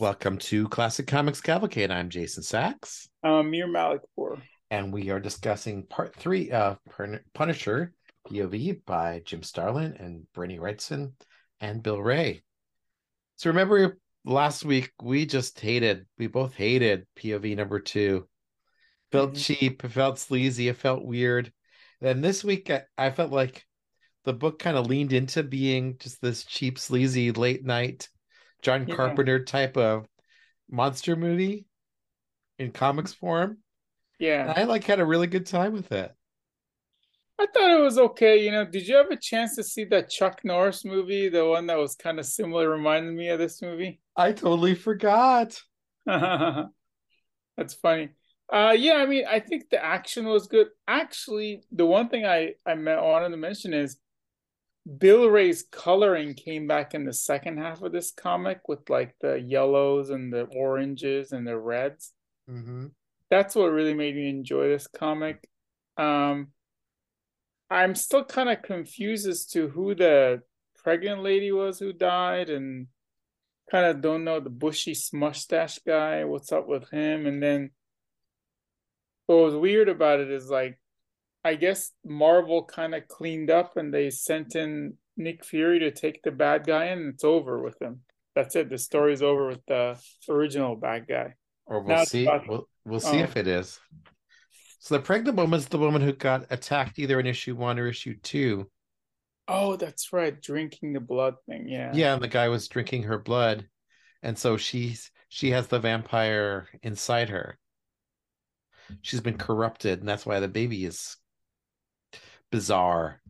Welcome to Classic Comics Cavalcade. I'm Jason Sachs, Um, Mir Malikpour. and we are discussing part three of Punisher POV by Jim Starlin and Bernie Wrightson and Bill Wray. So remember last week we just hated, we both hated POV number two. Felt Mhm. cheap, it felt sleazy, it felt weird. Then this week I, I felt like the book kind of leaned into being just this cheap, sleazy, late night John Yeah. Carpenter type of monster movie in comics form. Yeah, And I like had a really good time with it. I thought it was okay. You know, did you have a chance to see that Chuck Norris movie, the one that was kind of similar, reminded me of this movie? I totally forgot. That's funny. Uh, yeah, I mean, I think the action was good. Actually, the one thing I I wanted to mention is Bill Wray's coloring came back in the second half of this comic with like the yellows and the oranges and the reds. Mm-hmm. that's what really made me enjoy this comic. Um, I'm still kind of confused as to who the pregnant lady was who died, and kind of don't know the bushy mustache guy. What's up with him? And then what was weird about it is like, I guess Marvel kind of cleaned up and they sent in Nick Fury to take the bad guy in, and it's over with him. That's it. The story's over with the original bad guy. Or we'll Now see. We'll we'll see oh. if it is. So the pregnant woman's the woman who got attacked either in issue one or issue two. Oh, that's right. Drinking the blood thing. Yeah. Yeah, and the guy was drinking her blood, and so she's she has the vampire inside her. She's been corrupted, and that's why the baby is bizarre.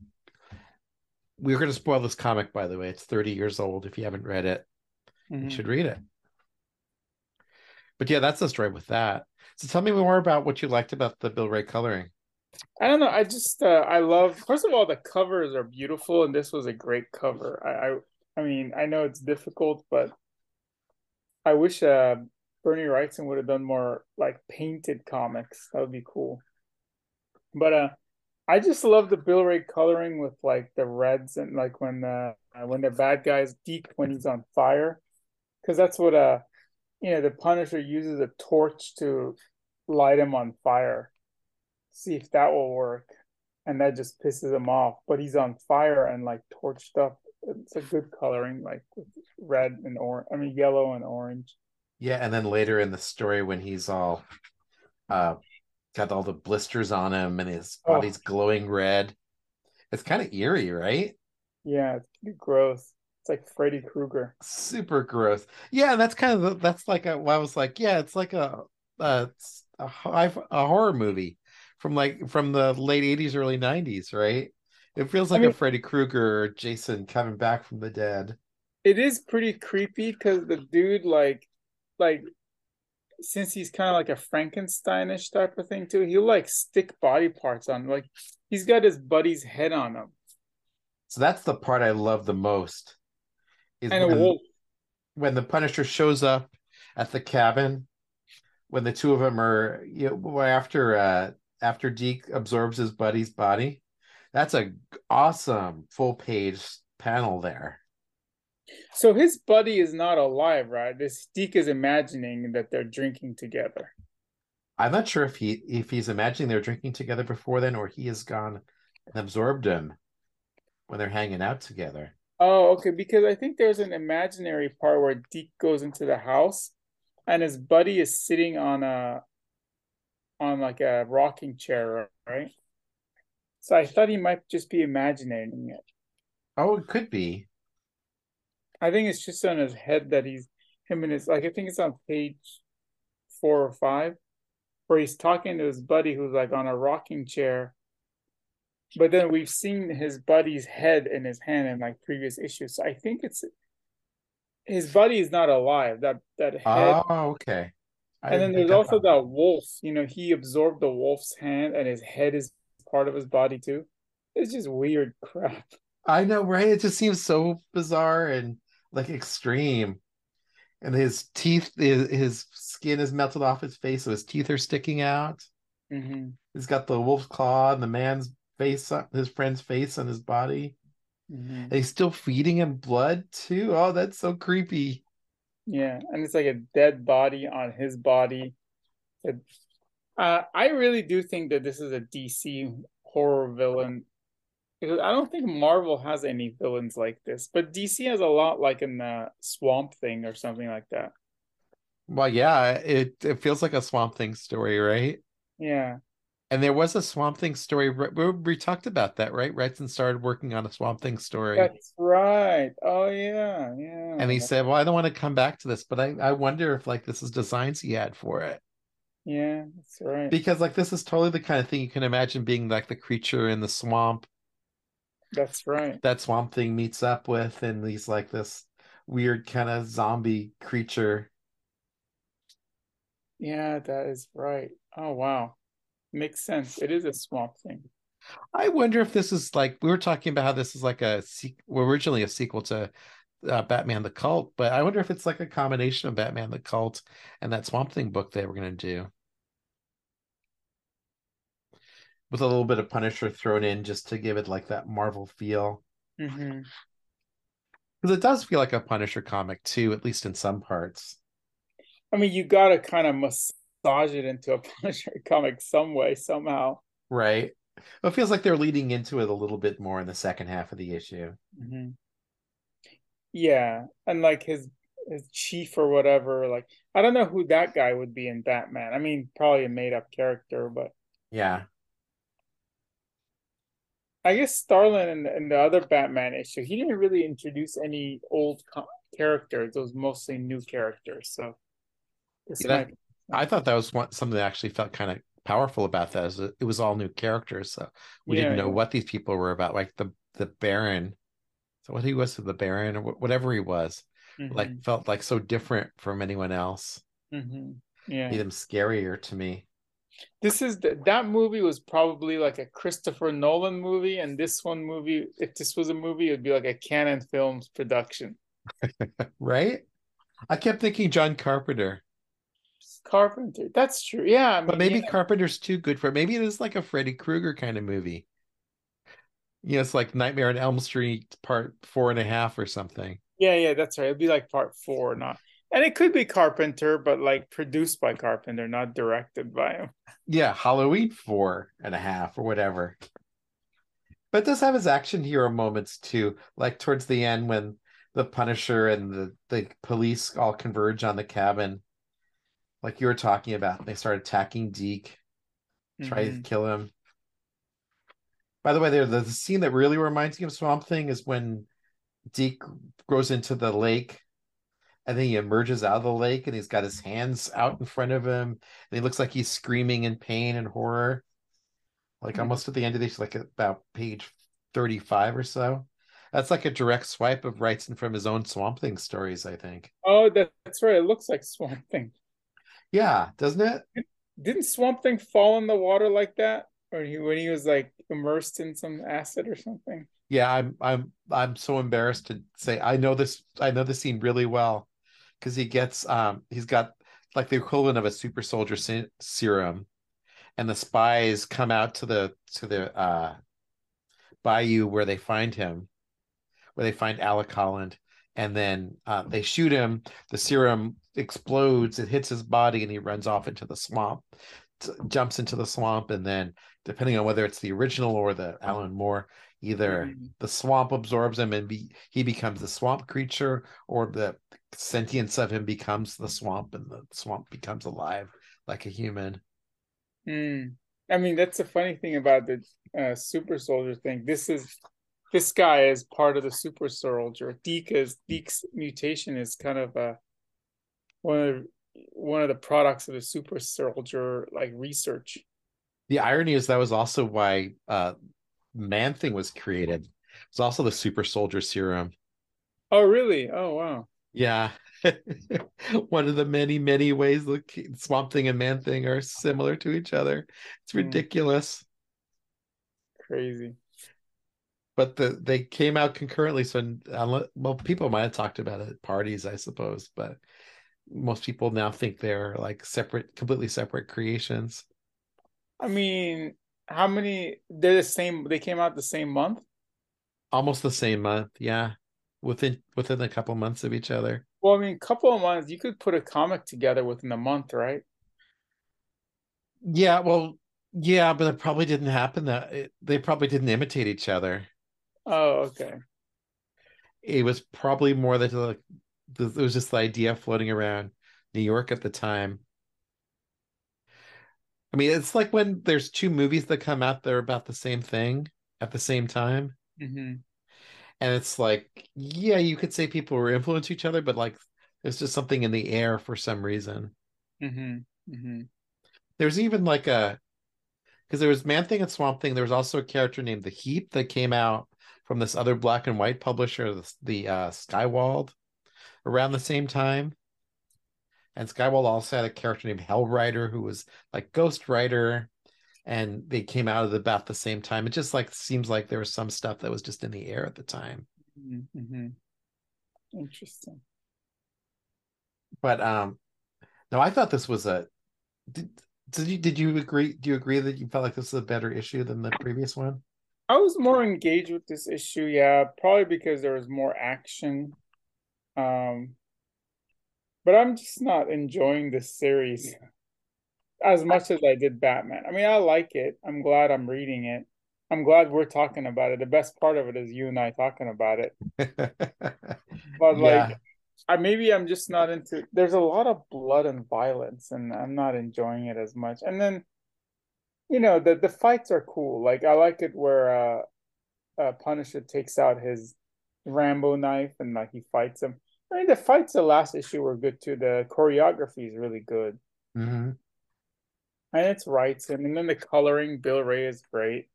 We're going to spoil this comic, by the way. It's 30 years old. If you haven't read it, Mhm. you should read it. But yeah, that's the story with that. So tell me more about what you liked about the Bill Wray coloring. I don't know. I just uh, I love. First of all, the covers are beautiful, and this was a great cover. I I, I mean, I know it's difficult, but I wish uh, Bernie Wrightson would have done more like painted comics. That would be cool. But uh, I just love the Bill Wray coloring with like the reds and like when uh when the bad guy's deep when he's on fire, because that's what uh you know the Punisher uses a torch to light him on fire see if that will work. And that just pisses him off. But he's on fire and like torched up. It's a good coloring, like red and orange. I mean, yellow and orange. Yeah, and then later in the story when he's all uh got all the blisters on him and his Oh. body's glowing red. It's kind of eerie, right? Yeah, it's pretty gross. It's like Freddy Krueger. Super gross. Yeah, that's kind of the, that's like a I was like, yeah, it's like a a a, high, a horror movie from like from the late 80s early 90s, right? It feels I like mean- a Freddy Krueger or Jason coming back from the dead. It is pretty creepy because the dude, like, like, since he's kind of like a Frankensteinish type of thing too, he'll like stick body parts on. Like, he's got his buddy's head on him So that's the part I love the most. Is and a when- wolf. when the Punisher shows up at the cabin, when the two of them are you know after uh after Deke absorbs his buddy's body, that's a awesome full page panel there. So his buddy is not alive, right? This Deke is imagining that they're drinking together. I'm not sure if he if he's imagining they're drinking together before then, or he has gone and absorbed him when they're hanging out together. Oh, okay. Because I think there's an imaginary part where Deke goes into the house and his buddy is sitting on a on like a rocking chair, right? So I thought he might just be imagining it. Oh, it could be. I think it's just on his head that he's him and his like I think it's on page four or five where he's talking to his buddy who's like on a rocking chair. But then we've seen his buddy's head in his hand in like previous issues. So I think it's his buddy is not alive. That that head Oh, okay. I and then there's also on that wolf, you know, he absorbed the wolf's hand and his head is part of his body too. It's just weird crap. I know, right? It just seems so bizarre and like extreme. And his teeth, his, his skin is melted off his face, so his teeth are sticking out. hmm He's got the wolf's claw and the man's face, on, his friend's face on his body. hmm And he's still feeding him blood too. Oh, that's so creepy. Yeah, and it's like a dead body on his body. Uh, I really do think that this is a DC horror villain because I don't think Marvel has any villains like this, but DC has a lot like in the Swamp Thing or something like that. Well, yeah, it it feels like a Swamp Thing story, right? Yeah. And there was a Swamp Thing story. We, we talked about that, right? Wrightson started working on a Swamp Thing story. That's right. Oh yeah, yeah. And he said, "Well, I don't want to come back to this, but I I wonder if like this is designs he had for it." Yeah, that's right. Because like this is totally the kind of thing you can imagine being like the creature in the swamp. That's right. That swamp thing meets up with, and he's like this weird kind of zombie creature. Yeah, that is right. Oh wow. Makes sense. It is a swamp thing. I wonder if this is like we were talking about how this is like a well, originally a sequel to uh, Batman the Cult, but I wonder if it's like a combination of Batman the Cult and that Swamp Thing book they were going to do. With a little bit of Punisher thrown in just to give it like that Marvel feel. Because mm-hmm. it does feel like a Punisher comic too, at least in some parts. I mean, you got to kind of massage it into a Punisher comic some way, somehow. Right. It feels like they're leading into it a little bit more in the second half of the issue. Mm-hmm. Yeah, and like his his chief or whatever. Like I don't know who that guy would be in Batman. I mean, probably a made up character, but yeah. I guess Starlin and, in the other Batman issue, he didn't really introduce any old co- characters. It was mostly new characters. So yeah, that, I thought that was one, something that actually felt kind of powerful about that. Is it was all new characters, so we yeah, didn't know yeah. what these people were about. Like the the Baron so what he was to the Baron or whatever he was, mm-hmm. like felt like so different from anyone else. Mm-hmm. Yeah, made him scarier to me. This is the, that movie was probably like a Christopher Nolan movie, and this one movie, if this was a movie, it'd be like a Cannon Films production. right? I kept thinking John Carpenter. Carpenter, that's true. Yeah, I mean, but maybe yeah. Carpenter's too good for it. Maybe it is like a Freddy Krueger kind of movie you know, it's like Nightmare on Elm Street part four and a half or something. Yeah, yeah, that's right. It'd be like part four, not and it could be Carpenter, but like produced by Carpenter, not directed by him. Yeah, Halloween four and a half or whatever. But does have his action hero moments too, like towards the end when the Punisher and the, the police all converge on the cabin, like you were talking about. They start attacking Deke, try mm-hmm. to kill him. By the way, there the scene that really reminds me of Swamp Thing is when Deke goes into the lake and then he emerges out of the lake and he's got his hands out in front of him and he looks like he's screaming in pain and horror. Like mm-hmm. almost at the end of this, like about page 35 or so. That's like a direct swipe of Wrightson from his own Swamp Thing stories, I think. Oh, that's right. It looks like Swamp Thing. Yeah, doesn't it? Didn't Swamp Thing fall in the water like that? Or he when he was like immersed in some acid or something. Yeah, I'm I'm I'm so embarrassed to say I know this I know this scene really well because he gets um he's got like the equivalent of a super soldier serum and the spies come out to the to the uh bayou where they find him where they find Alec Holland and then uh, they shoot him the serum explodes it hits his body and he runs off into the swamp jumps into the swamp and then depending on whether it's the original or the alan moore either mm-hmm. the swamp absorbs him and be, he becomes the swamp creature or the sentience of him becomes the swamp and the swamp becomes alive like a human mm. i mean that's the funny thing about the uh, super soldier thing this is this guy is part of the super soldier Deke's Deke's mutation is kind of a one of one of the products of the super soldier like research. The irony is that was also why uh Man Thing was created. It's also the super soldier serum. Oh really? Oh wow. Yeah. one of the many, many ways the Swamp Thing and Man Thing are similar to each other. It's hmm. ridiculous. Crazy. But the they came out concurrently, so well, people might have talked about it at parties, I suppose, but most people now think they're like separate, completely separate creations. I mean, how many? They're the same. They came out the same month. Almost the same month, yeah. Within within a couple months of each other. Well, I mean, a couple of months, you could put a comic together within a month, right? Yeah, well, yeah, but it probably didn't happen that it, they probably didn't imitate each other. Oh, okay. It was probably more that like the, it was just the idea floating around New York at the time. I mean, it's like when there's two movies that come out that are about the same thing at the same time. hmm And it's like, yeah, you could say people were influencing each other, but like there's just something in the air for some reason. hmm hmm There's even like a because there was Man Thing and Swamp Thing. There was also a character named the Heap that came out from this other black and white publisher, the, the uh, Skywald, around the same time. And Skywald also had a character named Hell Hellrider who was like Ghost Rider, and they came out at about the same time. It just like seems like there was some stuff that was just in the air at the time. hmm Interesting. But um, no, I thought this was a. Did, did you did you agree? Do you agree that you felt like this was a better issue than the previous one? I was more engaged with this issue, yeah, probably because there was more action. Um, but I'm just not enjoying this series as much as I did Batman. I mean, I like it. I'm glad I'm reading it. I'm glad we're talking about it. The best part of it is you and I talking about it. But yeah, like, I maybe I'm just not into. There's a lot of blood and violence, and I'm not enjoying it as much. And then, you know, the the fights are cool. Like I like it where uh, uh Punisher takes out his Rambo knife and like he fights him. I mean, the fights the last issue were good too. The choreography is really good, hmm and it's Wrightson, and then the coloring. Bill Wray is great.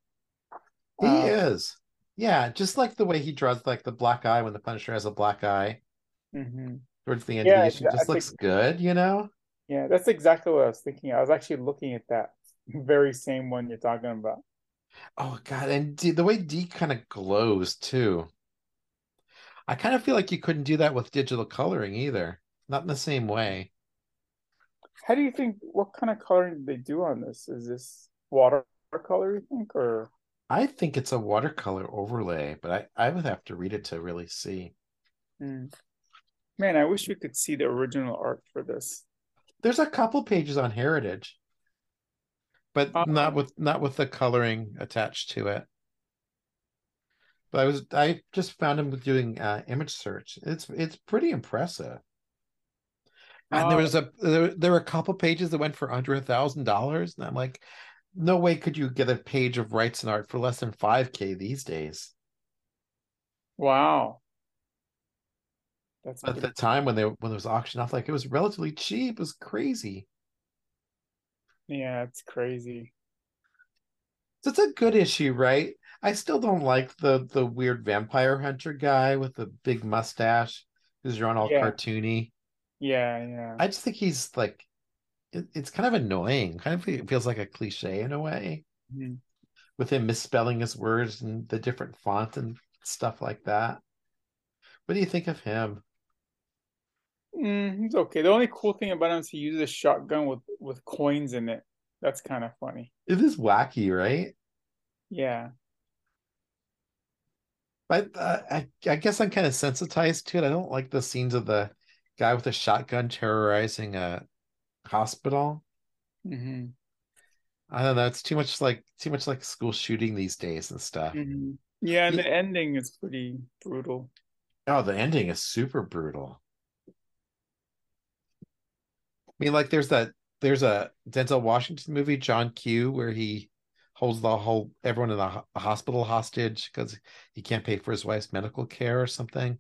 he Um, is. Yeah, just like the way he draws like the black eye when the Punisher has a black eye mhm. towards the end Yeah, of the issue, I just think looks good, you know. yeah, that's exactly what I was thinking. I was actually looking at that very same one you're talking about. Oh God, and D, the way D kind of glows too. I kind of feel like you couldn't do that with digital coloring either. Not in the same way. How do you think? What kind of coloring did they do on this? Is this watercolor? You think, or I think it's a watercolor overlay, but I, I would have to read it to really see. Hmm. man, I wish we could see the original art for this. There's a couple pages on Heritage, but Uh, not with not with the coloring attached to it. But I was I just found him doing uh, image search. It's it's pretty impressive. And there was a there, there were a couple pages that went for under a thousand dollars, and I'm like, no way could you get a page of Wrightson art for less than five k these days. wow, that's at the time when they when it was auctioned off, like it was relatively cheap. It was crazy. Yeah, it's crazy. So it's a good issue, right? I still don't like the the weird vampire hunter guy with the big mustache who's drawn all Yeah, cartoony. Yeah, yeah. I just think he's like it, it's kind of annoying. Kind of fe- feels like a cliche in a way Mhm. with him misspelling his words and the different font and stuff like that. What do you think of him? Mm, he's okay. The only cool thing about him is he uses a shotgun with with coins in it. That's kind of funny. It is wacky, right? Yeah. But uh, I I guess I'm kind of sensitized to it. I don't like the scenes of the guy with a shotgun terrorizing a hospital. hmm I don't know. It's too much like too much like school shooting these days and stuff. hmm Yeah, and He- the ending is pretty brutal. oh, the ending is super brutal. I mean, like there's that there's a Denzel Washington movie, John Q, where he holds the whole everyone in the hospital hostage because he can't pay for his wife's medical care or something.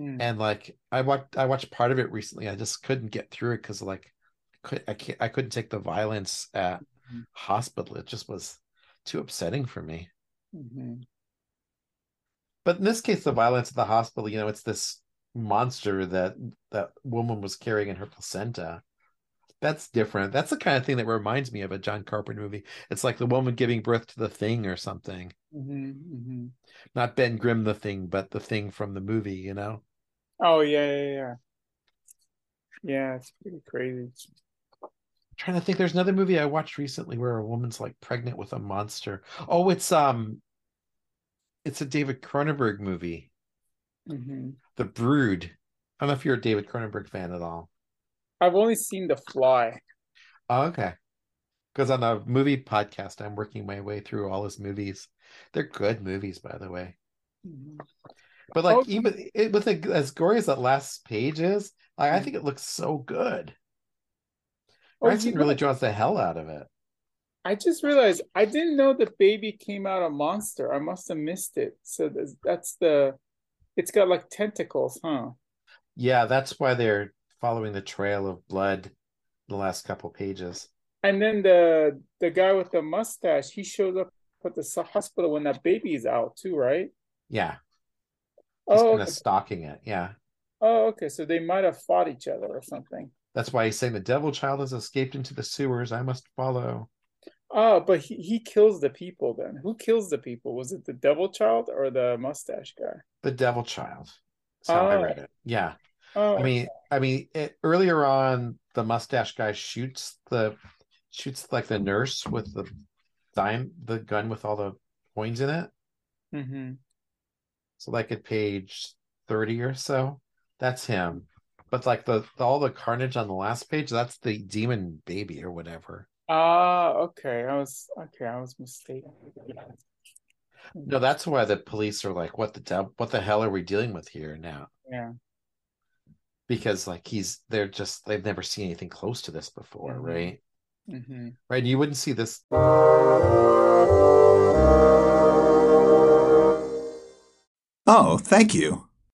Mm. And like I watched I watched part of it recently. I just couldn't get through it because like could I can't I couldn't take the violence at Mhm. hospital. It just was too upsetting for me. hmm But in this case, the violence at the hospital, you know, it's this monster that that woman was carrying in her placenta. That's different. That's the kind of thing that reminds me of a John Carpenter movie. It's like the woman giving birth to the thing or something. hmm hmm Not Ben Grimm the thing, but the thing from the movie, you know? Oh yeah, yeah, yeah. Yeah, it's pretty crazy. trying to think there's another movie I watched recently where a woman's like pregnant with a monster. Oh, it's um it's a David Cronenberg movie, hmm The Brood. I don't know if you're a David Cronenberg fan at all. I've only seen The Fly. Oh, okay. Because on the movie podcast, I'm working my way through all his movies. They're good movies, by the way. Mhm. But like Oh. even it, with as gory as that last page is, like, I Mhm. think it looks so good. Oh, you Wrightson know- really draws the hell out of it. I just realized I didn't know the baby came out a monster. I must have missed it. So that's, that's the. It's got like tentacles, huh? Yeah, that's why they're following the trail of blood the last couple pages. And then the the guy with the mustache, he shows up at the hospital when that baby's out too, right? Yeah, he's Oh, kind of stalking it. Yeah, oh, okay. So they might have fought each other or something. that's why he's saying the devil child has escaped into the sewers. I must follow. Oh, but he, he kills the people then. Who kills the people? Was it the devil child or the mustache guy? The devil child. That's how I Oh. read it. Yeah. Oh, I mean, I mean, it, earlier on, the mustache guy shoots the shoots like the nurse with the dime, the gun with all the coins in it. hmm So, like at page thirty or so, that's him. But like the, the all the carnage on the last page, that's the demon baby or whatever. Ah, okay. I was okay. I was mistaken. No, that's why the police are like, "What the devil? What the hell are we dealing with here now?" Yeah. Because like he's they're just they've never seen anything close to this before, Mhm. right? hmm Right? You wouldn't see this Oh, thank you.